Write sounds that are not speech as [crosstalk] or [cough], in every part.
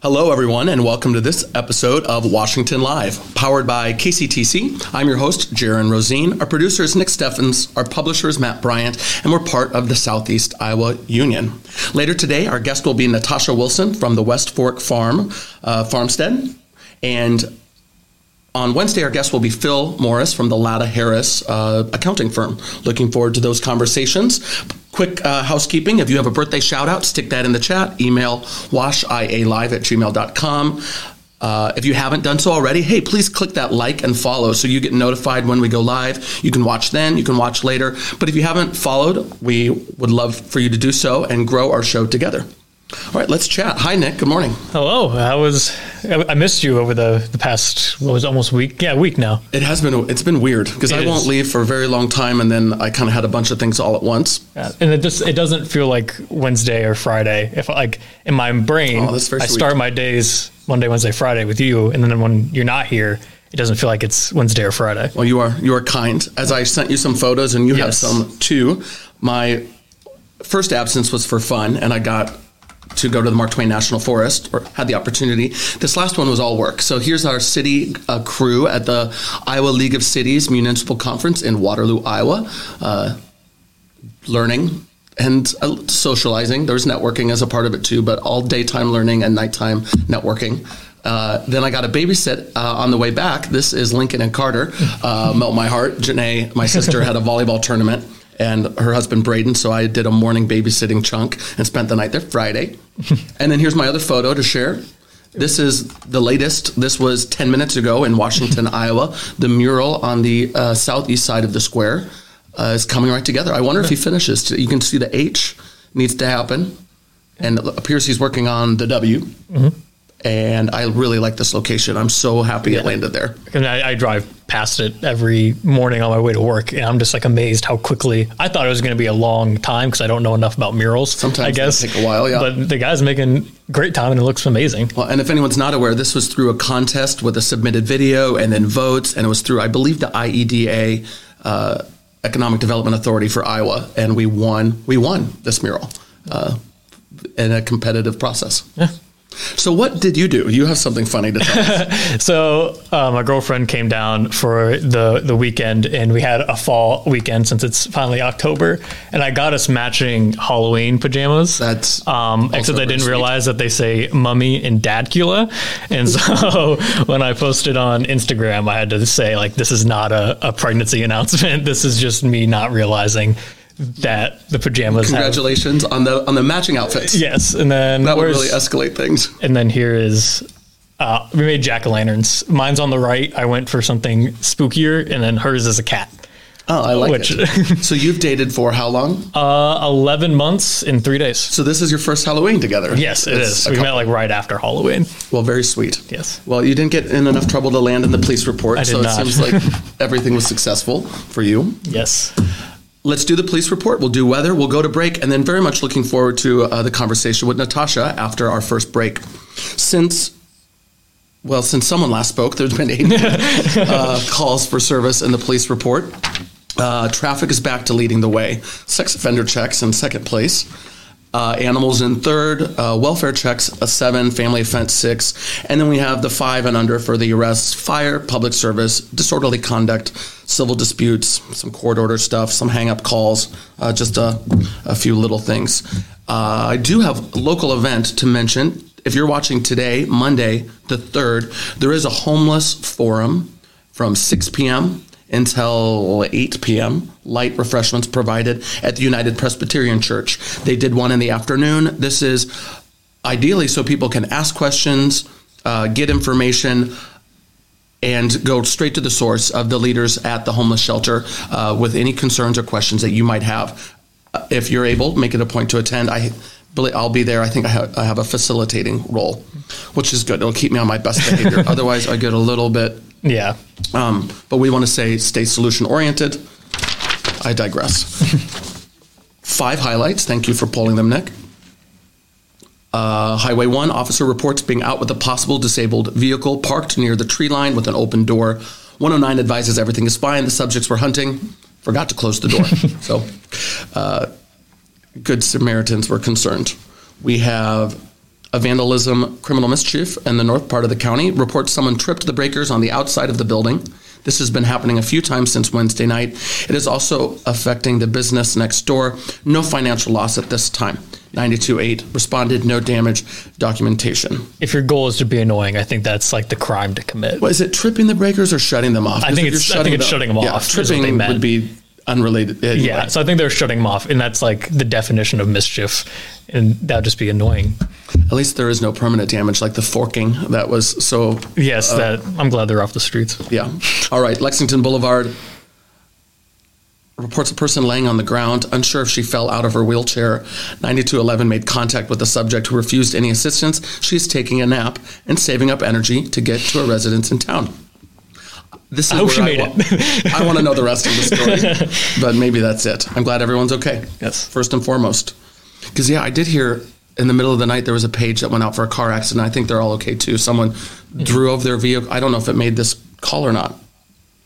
Hello, everyone, and welcome to this episode of Washington Live, powered by KCTC. I'm your host, Jaron Rosien. Our producer is Nick Steffens. Our publisher is Matt Bryant, and we're part of the Southeast Iowa Union. Later today, our guest will be Natasha Wilson from the West Fork Farm uh, Farmstead, and on Wednesday, our guest will be Phil Morris from the Latta Harris uh, accounting firm. Looking forward to those conversations. Quick uh, housekeeping if you have a birthday shout out, stick that in the chat. Email washialive at gmail.com. Uh, if you haven't done so already, hey, please click that like and follow so you get notified when we go live. You can watch then, you can watch later. But if you haven't followed, we would love for you to do so and grow our show together. All right, let's chat. Hi, Nick. Good morning. Hello. I was I missed you over the, the past what was almost week? Yeah, week now. It has been it's been weird because I It won't leave for a very long time, and then I kind of had a bunch of things all at once. Yeah. And it just it doesn't feel like Wednesday or Friday. If like in my brain, Oh, I sweet. start my days Monday, Wednesday, Friday with you, and then when you're not here, it doesn't feel like it's Wednesday or Friday. Well, you are you are kind. As I sent you some photos, and you have some too. My first absence was for fun, and I got to go to the Mark Twain National Forest, or had the opportunity. This last one was all work. So here's our city uh, crew at the Iowa League of Cities Municipal Conference in Waterloo, Iowa. Uh, learning and uh, socializing. There's networking as a part of it too, but all daytime learning and nighttime networking. Uh, then I got a babysit uh, on the way back. This is Lincoln and Carter. Uh, melt my heart. Janae, my sister, had a volleyball tournament, and her husband Braden. So I did a morning babysitting chunk and spent the night there Friday. [laughs] and then here's my other photo to share. This is the latest. This was 10 minutes ago in Washington, [laughs] Iowa. The mural on the uh, southeast side of the square uh, is coming right together. I wonder if he [laughs] finishes. You can see the H needs to happen, and it appears he's working on the W. And I really like this location. I'm so happy it landed there. And I, I drive past it every morning on my way to work, and I'm just like amazed how quickly. I thought it was going to be a long time because I don't know enough about murals. Sometimes I guess take a while, yeah. But the guy's making great time, and it looks amazing. Well, and if anyone's not aware, this was through a contest with a submitted video and then votes, and it was through, I believe, the IEDA, uh, Economic Development Authority for Iowa, and we won. We won this mural uh, in a competitive process. Yeah. So, what did you do? You have something funny to tell. us. [laughs] So uh, my girlfriend came down for the the weekend, and we had a fall weekend since it's finally October, and I got us matching Halloween pajamas. That's um, except I didn't sweet. realize that they say "mummy" and "dadcula," and [laughs] so when I posted on Instagram, I had to say like, "This is not a, a pregnancy [laughs] announcement. This is just me not realizing." That the pajamas have Congratulations on the on the matching outfits. yes, and then That would really escalate things. and then here is uh, we made jack o' lanterns. Mine's on the right. I went for something spookier, and then hers is a cat. Oh, I like Which- it. [laughs] so you've dated for how long? Uh, Eleven months in three days. So this is your first Halloween together. Yes, it It's is. We met like right after Halloween. Well, very sweet. Yes. Well, you didn't get in enough trouble to land in the police report, I did so not. it seems like [laughs] everything was successful for you. Yes. Let's do the police report. We'll do weather. We'll go to break, and then very much looking forward to uh, the conversation with Natasha after our first break. Since, well, since someone last spoke, there's been eight [laughs] uh, calls for service in the police report. Uh, traffic is back to leading the way. Sex offender checks in second place. Uh, animals in third, uh, welfare checks a seven, family offense six, and then we have the five and under for the arrests: fire, public service, disorderly conduct, civil disputes, some court order stuff, some hang-up calls, uh, just a, a few little things. Uh, I do have a local event to mention. If you're watching today, Monday the third, there is a homeless forum from 6 p.m. until 8 p.m. Light refreshments provided at the United Presbyterian Church. They did one in the afternoon. This is ideally so people can ask questions, uh, get information, and go straight to the source of the leaders at the homeless shelter uh, with any concerns or questions that you might have. Uh, If you're able, make it a point to attend. I, believe- I'll be there. I think I have, I have a facilitating role, which is good. It'll keep me on my best behavior. [laughs] Otherwise, I get a little bit. Yeah. Um, but we want to say stay solution oriented. I digress. [laughs] Five highlights. Thank you for pulling them, Nick. Uh, Highway 1 officer reports being out with a possible disabled vehicle parked near the tree line with an open door. 109 advises everything is fine. The subjects were hunting, forgot to close the door. [laughs] so, uh, good Samaritans were concerned. We have a vandalism criminal mischief in the north part of the county. Reports someone tripped the breakers on the outside of the building. This has been happening a few times since Wednesday night. It is also affecting the business next door. No financial loss at this time. 92.8 responded, no damage, documentation. If your goal is to be annoying, I think that's like the crime to commit. Well, is it tripping the breakers or shutting them off? I think it's- you're I think it's them- shutting them yeah, off Tripping would be unrelated. anyway. Yeah, so I think they're shutting them off, and that's like the definition of mischief, and that would just be annoying. At least there is no permanent damage like the forking that was so. Yes, Uh, that I'm glad they're off the streets. Yeah. All right. Lexington Boulevard reports a person laying on the ground, unsure if she fell out of her wheelchair. 9211 made contact with the subject who refused any assistance. She's taking a nap and saving up energy to get to a residence in town. This is I hope where she made wa- it. [laughs] I want to know the rest of the story, [laughs] but maybe that's it. I'm glad everyone's okay. Yes. First and foremost. Because, yeah, I did hear in the middle of the night there was a page that went out for a car accident. I think they're all okay too. Someone drew over their vehicle. I don't know if it made this call or not.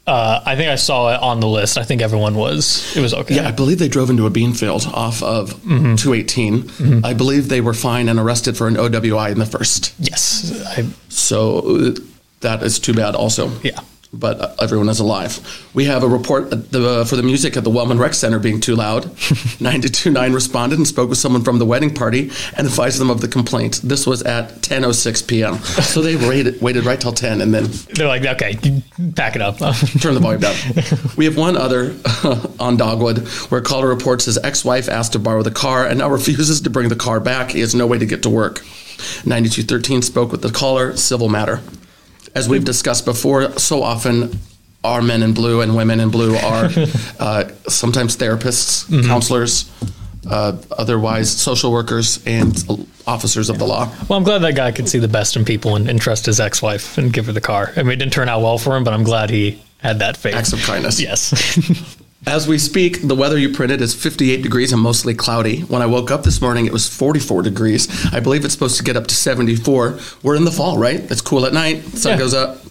Uh, I think I saw it on the list. I think everyone was. It was okay. Yeah, I believe they drove into a bean field off of Mm-hmm. 218. I believe they were fined and arrested for an OWI in the first. Yes. I, So that is too bad also. yeah. But uh, everyone is alive. We have a report at the, for the music at the Wellman Rec Center being too loud. [laughs] 929 responded and spoke with someone from the wedding party and advised them of the complaint. This was at 10.06 p.m. So they waited, waited right till 10 and then They're like, okay, pack it up. [laughs] Turn the volume down. we have one other [laughs] on Dogwood where a caller reports his ex wife asked to borrow the car and now refuses to bring the car back. He has no way to get to work. 9213 spoke with the caller, civil matter. As we've discussed before, so often our men in blue and women in blue are [laughs] uh, sometimes therapists, counselors, uh, otherwise social workers, and officers of the law. well, I'm glad that guy could see the best in people and, and trust his ex-wife and give her the car. I mean, it didn't turn out well for him, but I'm glad he had that faith. Acts of kindness. Yes. [laughs] As we speak, the weather you printed is 58 degrees and mostly cloudy. When I woke up this morning, it was 44 degrees. I believe it's supposed to get up to 74. We're in the fall, right? It's cool at night. Sun Yeah. goes up.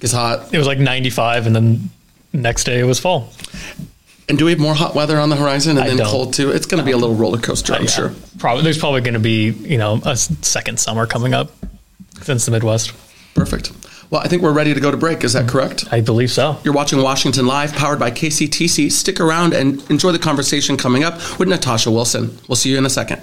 It's hot. it was like 95, and then next day it was fall. And do we have more hot weather on the horizon and I then don't. cold too? It's going to be a little roller coaster, I'm uh, Yeah. sure. Probably there's probably going to be you know a second summer coming up since the Midwest. Perfect. Well, I think we're ready to go to break. Is that correct? I believe so. You're watching Washington Live, powered by KCTC. Stick around and enjoy the conversation coming up with Natasha Wilson. We'll see you in a second.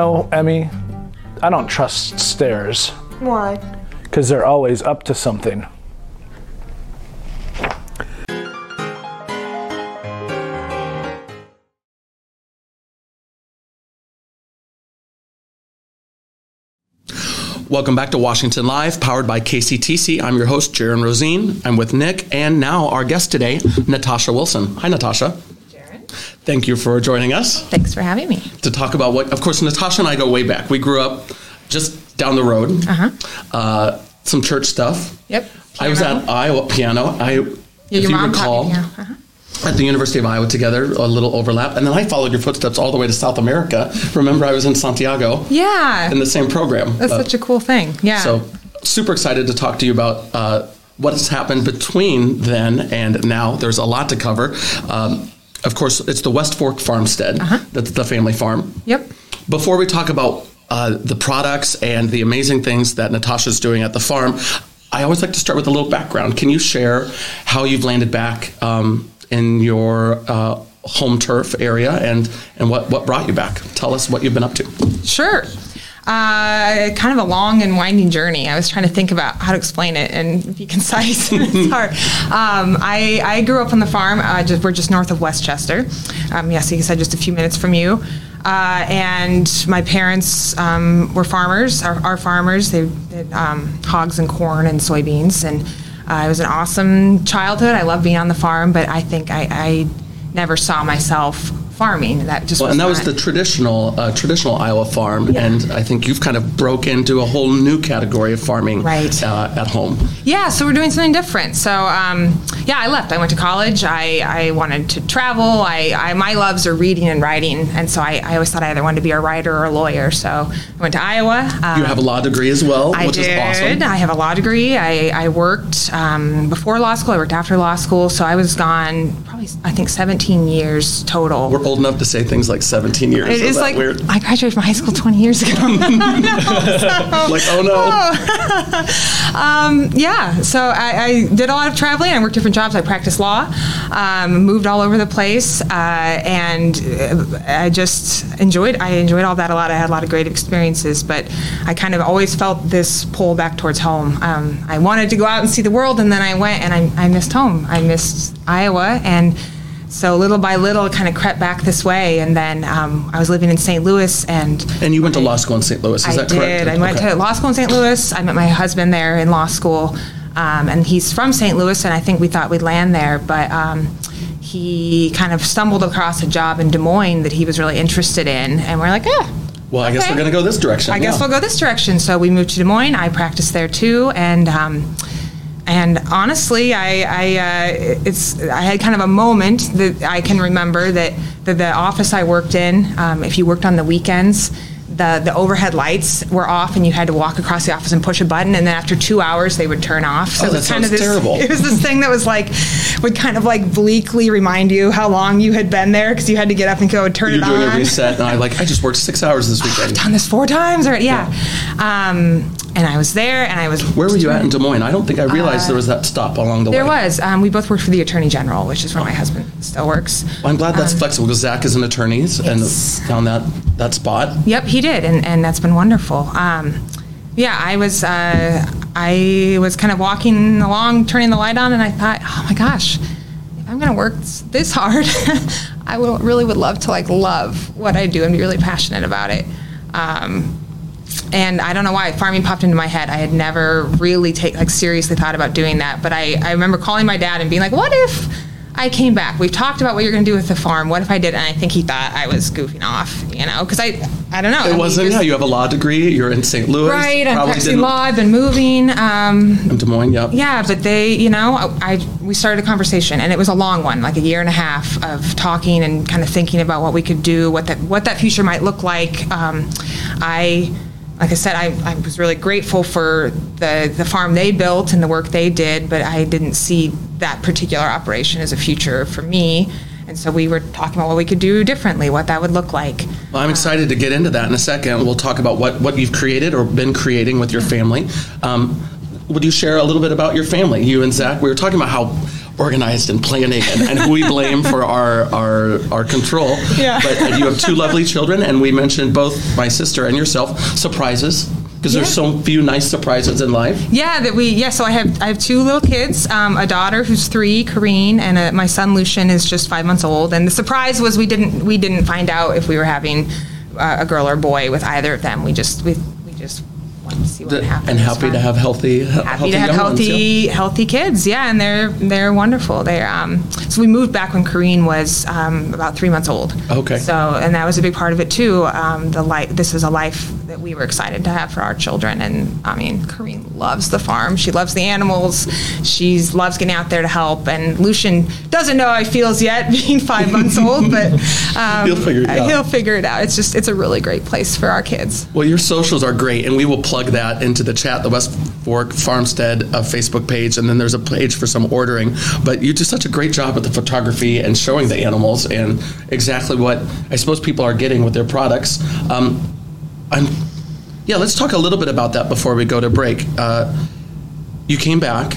Know, Emmy, I don't trust stairs Why? because they're always up to something. Welcome back to Washington Live, powered by KCTC. I'm your host, Jaron Rosien. I'm with Nick, and now our guest today, Natasha Wilson. Hi, Natasha. Thank you for joining us Thanks for having me. to talk about what, of course, Natasha and I go way back. We grew up just down the road, Uh-huh. uh, some church stuff. Yep. I was at Iowa piano. I, Yeah, if you recall, taught me. Yeah. Uh-huh. at the University of Iowa together, a little overlap, and then I followed your footsteps all the way to South America. Remember, I was in Santiago Yeah. in the same program. That's Uh, such a cool thing. Yeah. So, super excited to talk to you about uh, what has happened between then and now. There's a lot to cover. Um, of course, it's the West Fork Farmstead. That's the family farm. Yep. Before we talk about uh, the products and the amazing things that Natasha's doing at the farm, I always like to start with a little background. Can you share how you've landed back um, in your uh, home turf area and and what what brought you back. Tell us what you've been up to. Sure. Uh, kind of a long and winding journey. I was trying to think about how to explain it and [laughs] be concise. [laughs] it's hard. Um, I, I grew up on the farm. Uh, just, we're just north of Westchester. Um, yes, you said, just a few minutes from you. Uh, and my parents um, were farmers, are, are farmers. They did um, hogs and corn and soybeans. And uh, it was an awesome childhood. I loved being on the farm, but I think I, I never saw myself farming. That just Well, and that was the traditional uh, traditional Iowa farm, and I think you've kind of broke into a whole new category of farming Right. uh, at home. Yeah, so we're doing something different. So um, yeah, I left. I went to college. I, I wanted to travel. I, I my loves are reading and writing, and so I, I always thought I either wanted to be a writer or a lawyer. So I went to Iowa. Uh, You have a law degree as well, I which did. is awesome. I have a law degree. I, I worked um, before law school. I worked after law school. So I was gone probably I think 17 years total. We're old enough to say things like 17 years. it Is like weird? I graduated from high school 20 years ago. [laughs] [laughs] Like, oh no. [laughs] Um, yeah, so I, I did a lot of traveling. I worked different jobs. I practiced law, um, moved all over the place, uh, and uh, I just enjoyed. I enjoyed all that a lot. I had a lot of great experiences, but I kind of always felt this pull back towards home. Um, I wanted to go out and see the world, and then I went and I, I missed home. I missed Iowa, and so little by little, it kind of crept back this way. And then um, I was living in St. Louis, and And you went to law school in St. Louis, is I that did. correct? I went Okay. to law school in St. Louis. I met my husband there in law school, um, and he's from St. Louis, and I think we thought we'd land there, but um, he kind of stumbled across a job in Des Moines that he was really interested in, and we're like, yeah. Well, I guess we're going to go this direction. I guess we'll go this direction. So we moved to Des Moines. I practiced there too, and um, and honestly, I, I uh, it's I had kind of a moment that I can remember that, that the office I worked in, um, if you worked on the weekends. The, the overhead lights were off, and you had to walk across the office and push a button, and then after two hours they would turn off. So Oh, it was kind of this. terrible. [laughs] It was this thing that was like, would kind of like bleakly remind you how long you had been there because you had to get up and go turn You're it doing a reset, and I like. I just worked six hours this [laughs] weekend. Oh, I've done this four times or yeah, Um, and i was there and i was Where were you at in Des Moines? I don't think I realized there was that stop along the Uh, there way. was um, we both worked for the attorney general which is where my husband still works Well, I'm glad that's flexible because Zach is an attorney Yes. and found that that spot. yep he did and, and that's been wonderful um, yeah i was uh, i was kind of walking along turning the light on and i thought oh my gosh if i'm going to work this hard [laughs] i really would love to like love what i do and be really passionate about it um, and I don't know why farming popped into my head. I had never really take like seriously thought about doing that, but I, I remember calling my dad and being like, "What if I came back? We've talked about what you're going to do with the farm. What if I did?" And I think he thought I was goofing off, you know, because I I don't know. I It mean, wasn't. just- Yeah, you have a law degree. You're in St. Louis. right. I'm practicing law. I've been moving. Um, In Des Moines. Yep. yeah, but they, you know, I, I we started a conversation, and it was a long one, like a year and a half of talking and kind of thinking about what we could do, what that what that future might look like. Um, I, like I said, I, I was really grateful for the the farm they built and the work they did, but I didn't see that particular operation as a future for me. And so we were talking about what we could do differently, what that would look like. Well, I'm excited to get into that in a second. We'll talk about what, what you've created or been creating with your family. Um, would you share a little bit about your family? You and Zach, we were talking about how organized and planning and, and who we blame for our, our, our control. Yeah. But you have two lovely children, and we mentioned both my sister and yourself surprises because there's so few nice surprises in life. Yeah, that we yeah. So I have I have two little kids, um, a daughter who's three, Kareen, and a, my son Lucian is just five months old. And the surprise was we didn't we didn't find out if we were having uh, a girl or boy with either of them. We just we we just wanted to see what happened. and happy to have healthy, happy to have young ones, yeah. healthy healthy kids. Yeah, and they're they're wonderful. They're um, so we moved back when Kareen was um, about three months old. Okay. So and that was a big part of it too. Um, the life this is a life that we were excited to have for our children. And I mean, Kareen loves the farm. She loves the animals. She loves getting out there to help. And Lucian doesn't know how he feels yet, [laughs] being five months old, but um, He'll figure it out. He'll figure it out. It's just it's a really great place for our kids. Well, your socials are great, and we will plug that into the chat, the West Fork Farmstead uh, Facebook page, and then there's a page for some ordering. But you do such a great job with the photography and showing the animals and exactly what I suppose people are getting with their products. Um, I'm, yeah, let's talk a little bit about that before we go to break. Uh, you came back.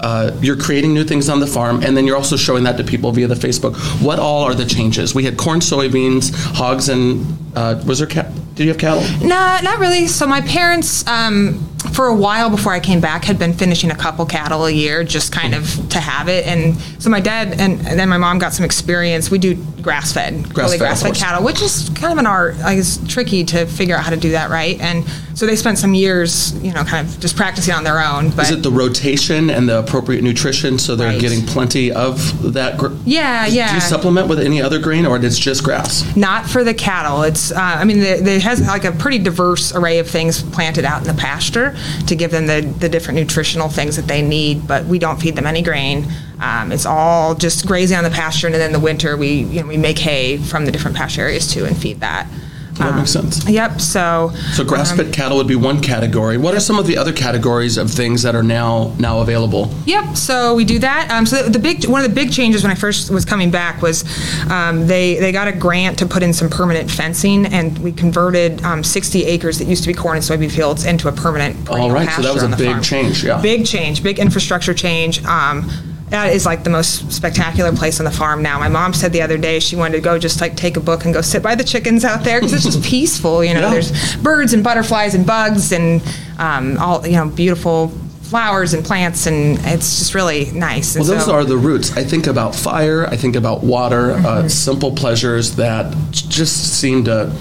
uh, you're creating new things on the farm, and then you're also showing that to people via the Facebook. What all are the changes? We had corn, soybeans, hogs, and uh, was there? Did you have cattle? No, not really. So my parents, um, for a while before I came back, had been finishing a couple cattle a year, just kind of to have it. And so my dad and, and then my mom got some experience. We do grass fed, Grass-fed, grass fed cattle, which is kind of an art. Like it's tricky to figure out how to do that right. And so they spent some years, you know, kind of just practicing on their own. But Is it the rotation and the appropriate nutrition so they're Right. getting plenty of that? Gr- yeah, yeah. Do you supplement with any other grain, or it's just grass? Not for the cattle. It's, uh, I mean, it has like a pretty diverse array of things planted out in the pasture to give them the, the different nutritional things that they need, but we don't feed them any grain. Um, it's all just grazing on the pasture, and then in the winter, we, you know, we make hay from the different pasture areas too and feed that. That makes sense. Yep, so. So grass-fed cattle would be one category. What are some of the other categories of things that are now now available? Yep. So we do that. Um, so the, the big one of the big changes when I first was coming back was um, they they got a grant to put in some permanent fencing, and we converted um, 60 acres that used to be corn and soybean fields into a permanent. perennial right, so that pasture was a on the big farm. change, yeah. Big change. Big infrastructure change. Um, that is like the most spectacular place on the farm now. My mom said the other day she wanted to go just like take a book and go sit by the chickens out there because it's just [laughs] peaceful. You know, Yeah. there's birds and butterflies and bugs and um, all you know beautiful flowers and plants and it's just really nice. Well, those so- are the roots. I think about fire. I think about water. Mm-hmm. Uh, simple pleasures that just seem to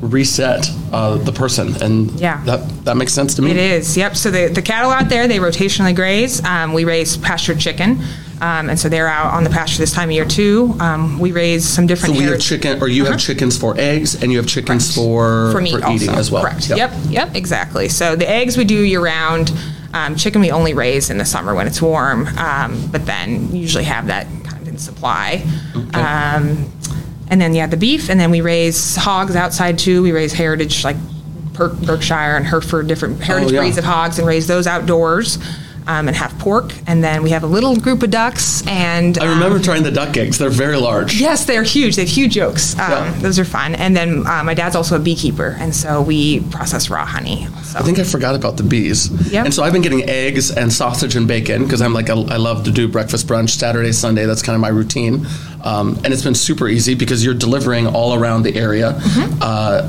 reset uh, the person, and Yeah. that that makes sense to me. It is, yep. So the, the cattle out there, they rotationally graze. Um, we raise pasture chicken, um, and so they're out on the pasture this time of year too. Um, we raise some different So we have chicken, or you have chickens for eggs, and you have chickens for for meat for also. eating as well. Correct. Yep. yep, exactly. So the eggs we do year round. Um, chicken we only raise in the summer when it's warm, um, but then usually have that kind of in supply. Um, and then yeah, the beef, and then we raise hogs outside too. We raise heritage like Berkshire and Hereford, different oh, heritage Oh, yeah. breeds of hogs, and raise those outdoors. Um, and have pork, and then we have a little group of ducks. And I remember um, trying the duck eggs. They're very large. Yes, they're huge. They have huge yolks. Um, Yeah. Those are fun. And then uh, my dad's also a beekeeper, and so we process raw honey. So. I think I forgot about the bees. Yep. And so I've been getting eggs and sausage and bacon because I'm like, I, I love to do breakfast brunch Saturday, Sunday. That's kind of my routine. Um, and it's been super easy because you're delivering all around the area. Mm-hmm. Uh,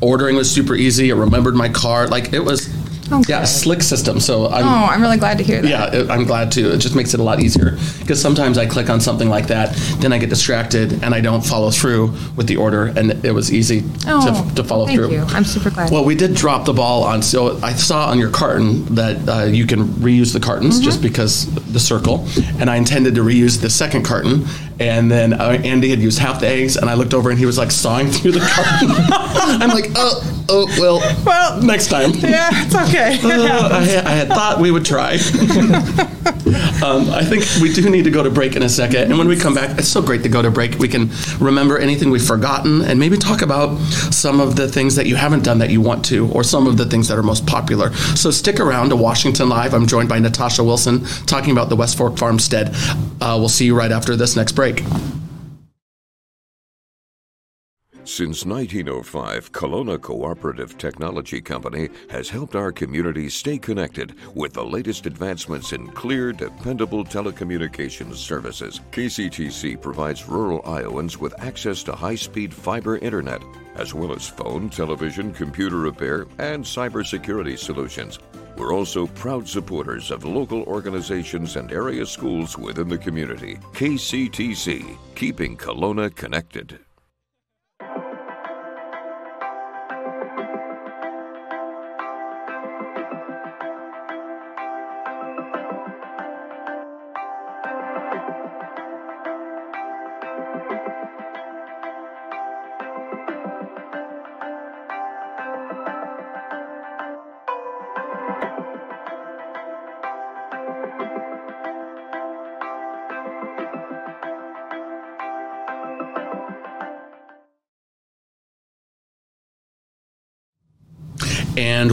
ordering was super easy. It remembered my car. Like it was, Oh, yeah, slick system. So I'm, oh, I'm really glad to hear that. yeah, I'm glad to. It just makes it a lot easier because sometimes I click on something like that, then I get distracted and I don't follow through with the order, and it was easy Oh, to, to follow thank through. you. I'm super glad. Well, we did drop the ball on. So I saw on your carton that uh, you can reuse the cartons Mm-hmm. just because the circle, and I intended to reuse the second carton. And then uh, Andy had used half the eggs, and I looked over and he was like sawing through the carton. [laughs] I'm like, oh, oh, well, Well, next time. yeah, it's okay. [laughs] Uh, I, had- I had thought we would try. [laughs] um, I think we do need to go to break in a second. And when we come back, it's so great to go to break. We can remember anything we've forgotten and maybe talk about some of the things that you haven't done that you want to, or some of the things that are most popular. So stick around to Washington Live. I'm joined by Natasha Wilson talking about the West Fork Farmstead. Uh, we'll see you right after this next break. Since 1905, Kalona Cooperative Technology Company has helped our community stay connected with the latest advancements in clear, dependable telecommunications services. KCTC provides rural Iowans with access to high speed fiber internet, as well as phone, television, computer repair, and cybersecurity solutions. We're also proud supporters of local organizations and area schools within the community. KCTC, keeping Kalona connected.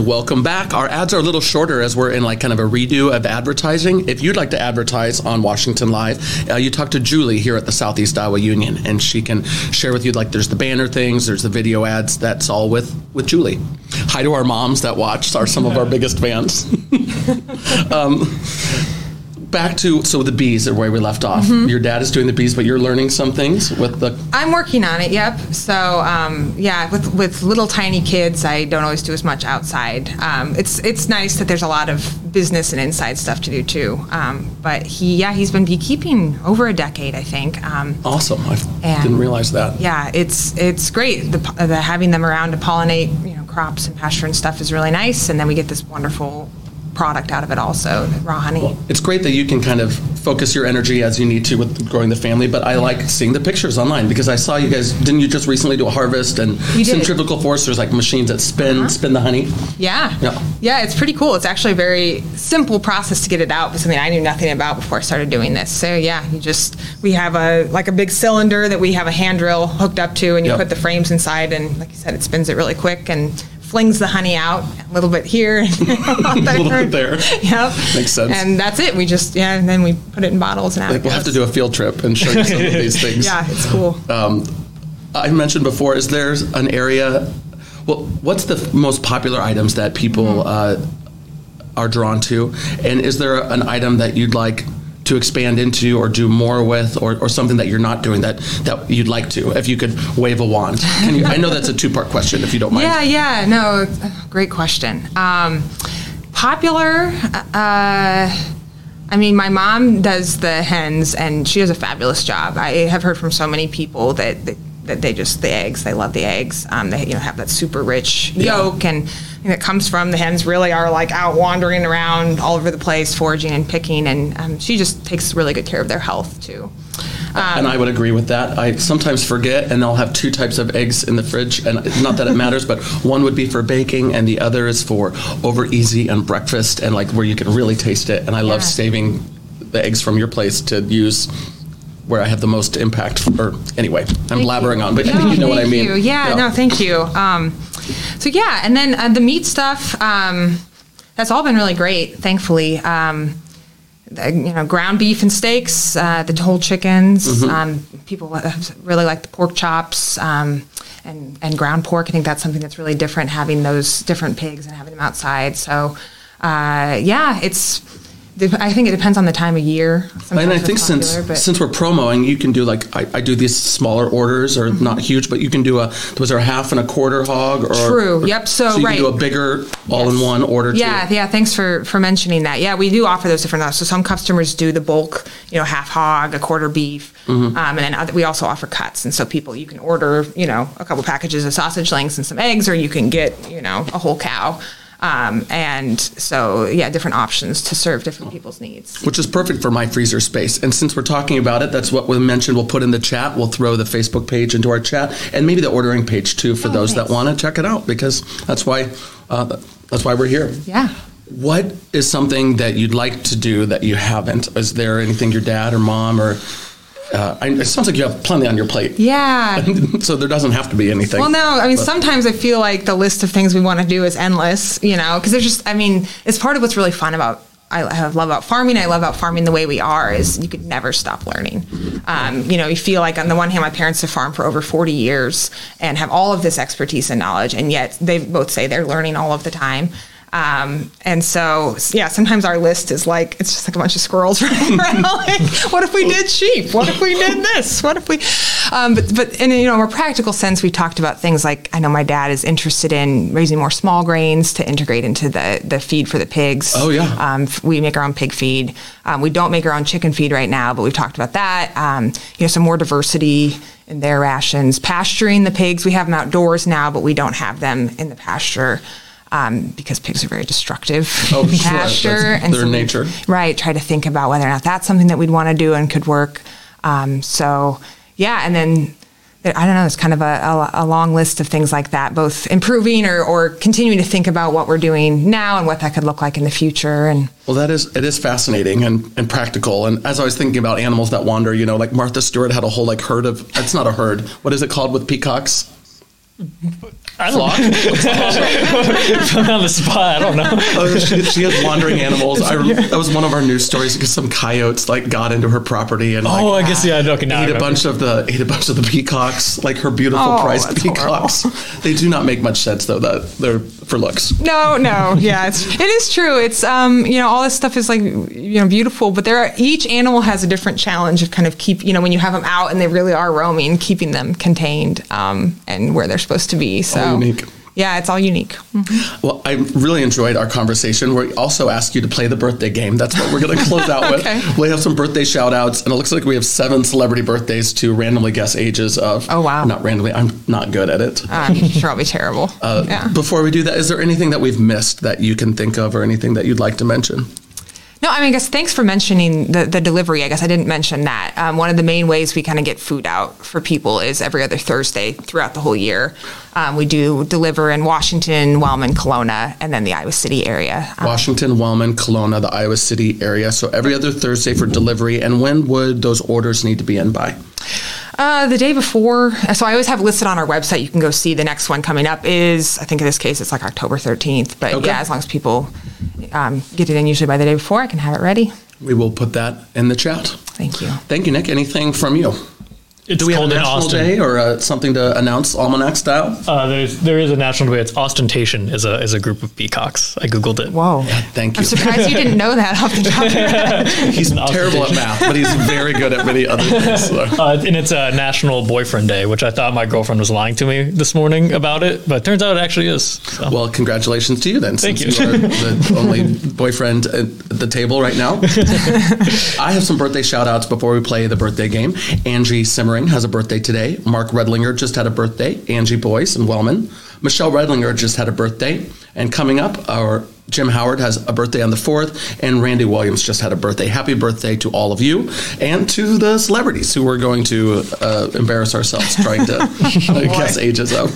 Welcome back. Our ads are a little shorter as we're in like kind of a redo of advertising. If you'd like to advertise on Washington Live, uh, you talk to Julie here at the Southeast Iowa Union, and she can share with you like there's the banner things, there's the video ads. That's all with with Julie. Hi to our moms that watch. Are some of our biggest fans. [laughs] um, back to so the bees are where we left off. Mm-hmm. Your dad is doing the bees, but you're learning some things with the. I'm working on it. Yep. So um, yeah, with with little tiny kids, I don't always do as much outside. Um, it's it's nice that there's a lot of business and inside stuff to do too. Um, but he yeah he's been beekeeping over a decade, I think. Um, Awesome! I didn't realize that. yeah, it's it's great. The, the having them around to pollinate, you know, crops and pasture and stuff is really nice, and then we get this wonderful product out of it also, raw honey. It's great that you can kind of focus your energy as you need to with growing the family, but I like seeing the pictures online because I saw you guys. Didn't you just recently do a harvest and centrifugal force? There's like machines that spin uh-huh. spin the honey. Yeah. Yeah. Yeah, it's pretty cool. It's actually a very simple process to get it out, but something I knew nothing about before I started doing this. So yeah, you just we have a like a big cylinder that we have a hand drill hooked up to and you Yep. put the frames inside and like you said, it spins it really quick and flings the honey out a little bit here and [laughs] a [laughs] little bit there. Yep. Makes sense. And that's it. We just yeah, and then we put it in bottles and Like we'll have to do a field trip and show you some of these [laughs] things. Yeah, it's cool. Um, I mentioned before, is there an area? Well, what's the f- most popular items that people Mm-hmm. uh, are drawn to, and is there an item that you'd like to expand into or do more with, or, or something that you're not doing that that you'd like to? If you could wave a wand, Can you, I know that's a two part question. If you don't mind, Yeah, yeah, no, great question. Um, popular, uh, I mean, my mom does the hens, and she does a fabulous job. I have heard from so many people that that, that they just the eggs, they love the eggs. Um, they you know have that super rich yolk, and that comes from the hens. Really are like out wandering around all over the place, foraging and picking, and um, she just takes really good care of their health too. and I would agree with that. I sometimes forget, and I'll have two types of eggs in the fridge, and not that it matters, but one would be for baking, and the other is for over easy and breakfast, and like where you can really taste it. And I love saving the eggs from your place to use where I have the most impact. Or anyway, I'm blabbering on, but I think you know what I mean. you. Yeah, no, thank you. Um, so yeah, and then uh, the meat stuff. Um, that's all been really great, thankfully. Um, the, you know, ground beef and steaks, uh, the whole chickens. Mm-hmm. Um, people really like the pork chops um, and and ground pork. I think that's something that's really different having those different pigs and having them outside. So uh, yeah, it's. I think it depends on the time of year. And I think since popular, since we're promoing, you can do like I, I do these smaller orders or Mm-hmm. not huge, but you can do a was there a half and a quarter hog or True. or- Yep. So, you right. can do a bigger all in one order. too. Yeah, yeah. Thanks for for mentioning that. Yeah, we do offer those different. uh, So some customers do the bulk, you know, half hog, a quarter beef, Mm-hmm. um, and then other, we also offer cuts. And so people, you can order, you know, a couple packages of sausage links and some eggs, or you can get, you know, a whole cow. Um, and so, yeah, different options to serve different people's needs. which is perfect for my freezer space. And since we're talking about it, that's what we mentioned. We'll put in the chat. We'll throw the Facebook page into our chat, and maybe the ordering page too for those that want to check it out because that's why uh, that's why we're here. Yeah. What is something that you'd like to do that you haven't? Is there anything your dad or mom or uh, I, it sounds like you have plenty on your plate. Yeah. [laughs] so there doesn't have to be anything. Well, no, I mean, But- sometimes I feel like the list of things we want to do is endless, you know, because there's just, I mean, it's part of what's really fun about. I I love about farming. I love about farming the way we are is you could never stop learning. Um, you know, you feel like on the one hand, my parents have farmed for over 40 years and have all of this expertise and knowledge, and yet they both say they're learning all of the time. Um, and so, yeah, sometimes our list is like, it's just like a bunch of squirrels [laughs] running around. like, what if we did sheep? What if we did this? What if we, um, but, but in a, you know, more practical sense, we talked about things like, I know my dad is interested in raising more small grains to integrate into the, the feed for the pigs. Oh, yeah. Um, we make our own pig feed. Um, we don't make our own chicken feed right now, but we've talked about that. Um, you know, some more diversity in their rations. Pasturing the pigs, we have them outdoors now, but we don't have them in the pasture. Um, because pigs are very destructive Oh, in sure. pasture, That's their we- nature. right? Try to think about whether or not that's something that we'd want to do and could work. Um, so, yeah, and then I don't know. It's kind of a, a, a long list of things like that, both improving or, or continuing to think about what we're doing now and what that could look like in the future. And Well, that is it is fascinating and, and practical. And as I was thinking about animals that wander, you know, like Martha Stewart had a whole like herd of it's not a herd. What is it called with peacocks? I don't Put me on the spot. I don't know. Oh, she, she had wandering animals. I that was one of our news stories because some coyotes like got into her property and like, Oh, I guess yeah. Okay, now I ate a bunch of the ate a bunch of the peacocks, like her beautiful Oh, priced that's peacocks. They do not make much sense though. That they're for looks. No, no, yeah, it's, it is true. It's um, you know, all this stuff is like you know beautiful, but there are each animal has a different challenge of kind of keep you know when you have them out and they really are roaming, keeping them contained um, and where they're supposed to be. So unique. Yeah, it's all unique. Well, I really enjoyed our conversation. We also asked you to play the birthday game. That's what we're going to close out [laughs] Okay. with. We have some birthday shout outs, and it looks like we have seven celebrity birthdays to randomly guess ages of. Oh, wow. Not randomly. I'm not good at it. I'm sure I'll be terrible. [laughs] Uh, yeah. Before we do that, is there anything that we've missed that you can think of or anything that you'd like to mention? No, I mean, I guess thanks for mentioning the, the delivery. I guess I didn't mention that. Um, one of the main ways we kind of get food out for people is every other Thursday throughout the whole year. Um, we do deliver in Washington, Wellman, Kalona, and then the Iowa City area. Um, Washington, Wellman, Kalona, the Iowa City area. So every other Thursday for delivery. And when would those orders need to be in by? Uh, the day before, so I always have listed on our website. You can go see the next one coming up is, I think in this case, it's like October 13th. But Okay. yeah, as long as people um, get it in usually by the day before, I can have it ready. We will put that in the chat. Thank you. Thank you, Nick. Anything from you? It's Do we have a national Austin. day or uh, something to announce almanac style? Uh, there's there is a national day. It's ostentation is a is a group of peacocks. I googled it. Whoa. Thank you. I'm surprised you didn't know that off the top of your head. [laughs] He's terrible at math, but he's very good at many other things. so. [laughs] Uh, and it's a National Boyfriend Day, which I thought my girlfriend was lying to me this morning about it, but turns out it actually is. So. Well, congratulations to you then, Thank since you. are [laughs] the only boyfriend at the table right now. I have some birthday shout outs before we play the birthday game. Angie Simmering has a birthday today. Mark Redlinger just had a birthday. Angie Boyce and Wellman. Michelle Redlinger just had a birthday. And coming up, our Jim Howard has a birthday on the 4th, and Randy Williams just had a birthday. Happy birthday to all of you and to the celebrities who we're going to uh, embarrass ourselves trying to [laughs] uh, guess ages of.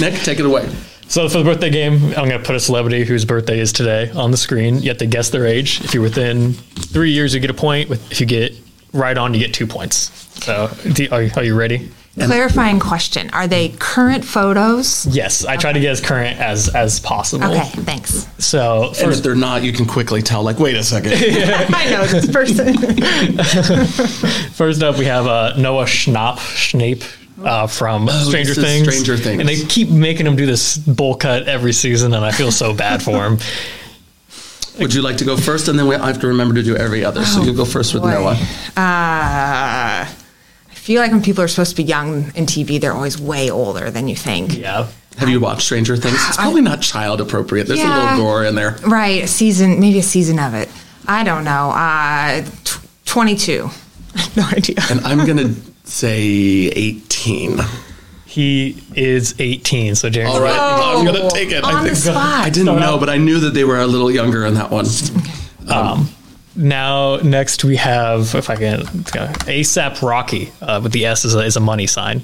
Nick, take it away. So for the birthday game, I'm going to put a celebrity whose birthday is today on the screen. You have to guess their age. If you're within three years, you get a point. If you get right on, you get two points. So do, are, you- are you ready? Clarifying question: Are they current photos? Yes, I try to get as current as as possible. Okay, thanks. So And if they're not, you can quickly tell, like, wait a second. [laughs] [laughs] I know this person. [laughs] first up, we have uh, Noah Schnapp, Schnape. Uh, from Stranger Oh, this is Things. Stranger Things. And they keep making him do this bowl cut every season, and I feel so bad for him. Would you like to go first? And then we I have to remember to do every other. So you go first with Boy. Noah. Uh, I feel like when people are supposed to be young in TV, they're always way older than you think. Yeah. Have you watched Stranger Things? It's probably not child appropriate. There's a little gore in there. Right, a season, maybe a season of it. I don't know. Uh, tw 22. [laughs] no idea. And I'm going to say 18. He is 18. So, Jeremy, All right. I'm going to take it. On the spot. I didn't know, but I knew that they were a little younger on that one. Um, now, next we have, if I can, ASAP Rocky uh, with the S is a, is a money sign.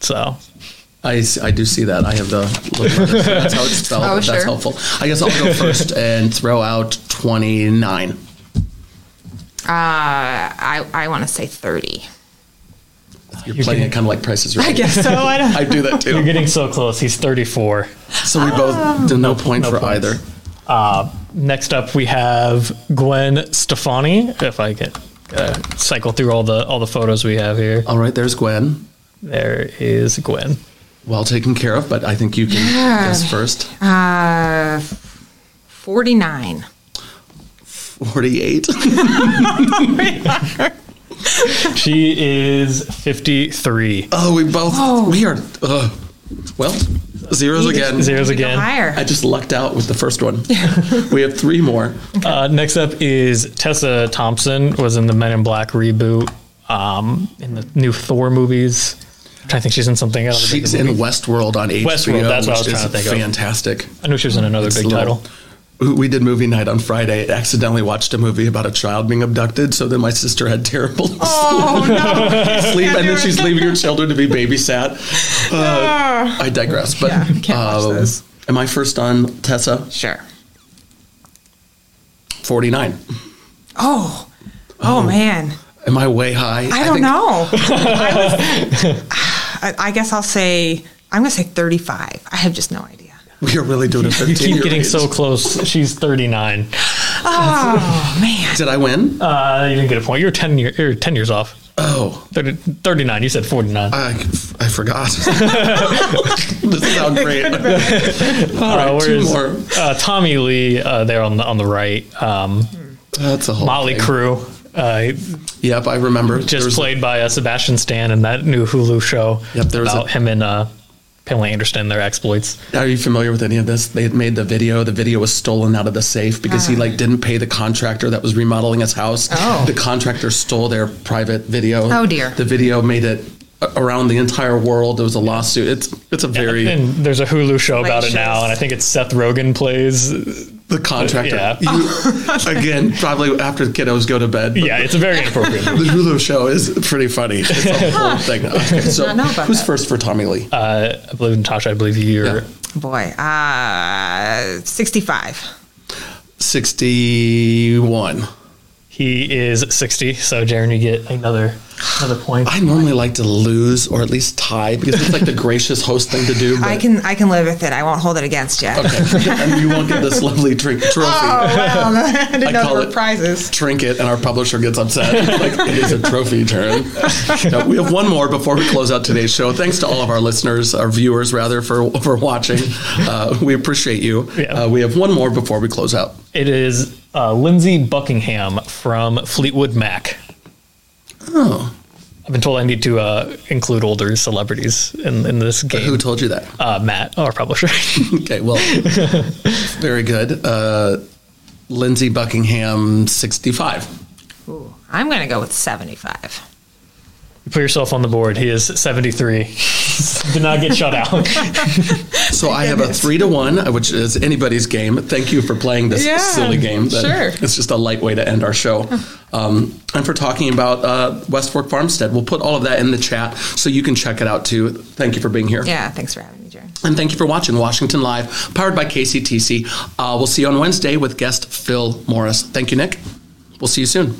So, I, s- I do see that. I have the little letters. That's how it's [laughs] spelled. Oh, That's sure. helpful. I guess I'll go [laughs] first and throw out 29. Uh, I, I want to say 30. You're playing it kind of like Price is Right. I guess so. I don't [laughs] I do that too. you're getting so close. He's 34. So we both do no point no for points. either. Uh, next up, we have Gwen Stefani. If I can uh, cycle through all the all the photos we have here, All right, there's Gwen. there is Gwen. Well taken care of, but I think you can guess first. Uh, 49. 48. [laughs] [laughs] She is 53. Oh, we both. We are. Uh, well, zeros again. Zeros again. higher. I just lucked out with the first one. [laughs] we have three more. Uh, next up is Tessa Thompson. Was in the Men in Black reboot. Um, in the new Thor movies. I'm trying to think she's in something else. She's in Westworld on HBO. Westworld, that's what I was which trying is to think of. fantastic. I knew she was in another It's big little- title. We did movie night on Friday. I accidentally watched a movie about a child being abducted, so then my sister had terrible [laughs] Oh, no. sleep, and then she's leaving her children to be babysat. Uh, I digress. But Yeah, can't watch um, those. am I first on Tessa? Sure. 49. Oh. Oh, man. Am I way high? I don't think- know. [laughs] I, was- [sighs] I, I guess I'll say, I'm going to say 35. I have just no idea. [laughs] We are really doing a 15 You keep year getting age. so close. She's 39. Oh, man. Did I win? Uh, you didn't get a point. You're 10, year, you're 10 years off. Oh, 30, 39. You said 49. I, I forgot. [laughs] this sounds great. [laughs] All right, Uh, two whereas, more. Uh, Tommy Lee uh, there on the on the right. Um, That's a whole Motley thing. Crue. Uh, Yep, I remember. Just was- played by uh, Sebastian Stan in that new Hulu show Yep, there was about a- him and uh, Pamela Anderson, their exploits. Are you familiar with any of this? They had made the video. The video was stolen out of the safe because he ah. like didn't pay the contractor that was remodeling his house. Oh. The contractor stole their private video. Oh, dear. The video made it around the entire world. There was a lawsuit. It's it's a very And there's a Hulu show about it now, and I think it's Seth Rogen plays. The contractor. Yeah. You- [laughs] again, probably after the kiddos go to bed. Yeah, it's a very inappropriate. [laughs] The Hulu show is pretty funny. It's a [laughs] whole thing. Okay, so Not know about who's that. first for Tommy Lee? Uh, I believe Natasha. I believe you're. Yeah. Boy, uh, 65. 61. He is 60. So Jaron, you get another another point. I normally like to lose or at least tie because it's like the gracious host thing to do. But I can I can live with it. I won't hold it against you. Okay. and you won't get this lovely drink, [laughs] trophy. Oh, well, [laughs] I didn't I know call there were it- prizes. Trinket, and our publisher gets upset. like it is a trophy, Jaron. Now, we have one more before we close out today's show. Thanks to all of our listeners, our viewers rather, for for watching. Uh, we appreciate you. Yeah. Uh, we have one more before we close out. It is uh, Lindsey Buckingham from Fleetwood Mac. Oh, I've been told I need to uh, include older celebrities in, in this game. who told you that? Uh, Matt, our publisher. [laughs] Okay, well, very good. Uh, Lindsey Buckingham, sixty-five. Ooh, I'm going to go with 75. You put yourself on the board. He is 73. Did not get shut out. [laughs] So I have a three to one, which is anybody's game. Thank you for playing this Yeah, silly game. Sure. It's just a light way to end our show. [laughs] Um, and for talking about uh, West Fork Farmstead. We'll put all of that in the chat so you can check it out too. Thank you for being here. Yeah, thanks for having me, Jared. And thank you for watching Washington Live, powered by KCTC. Uh, we'll see you on Wednesday with guest Phil Morris. Thank you, Nick. We'll see you soon.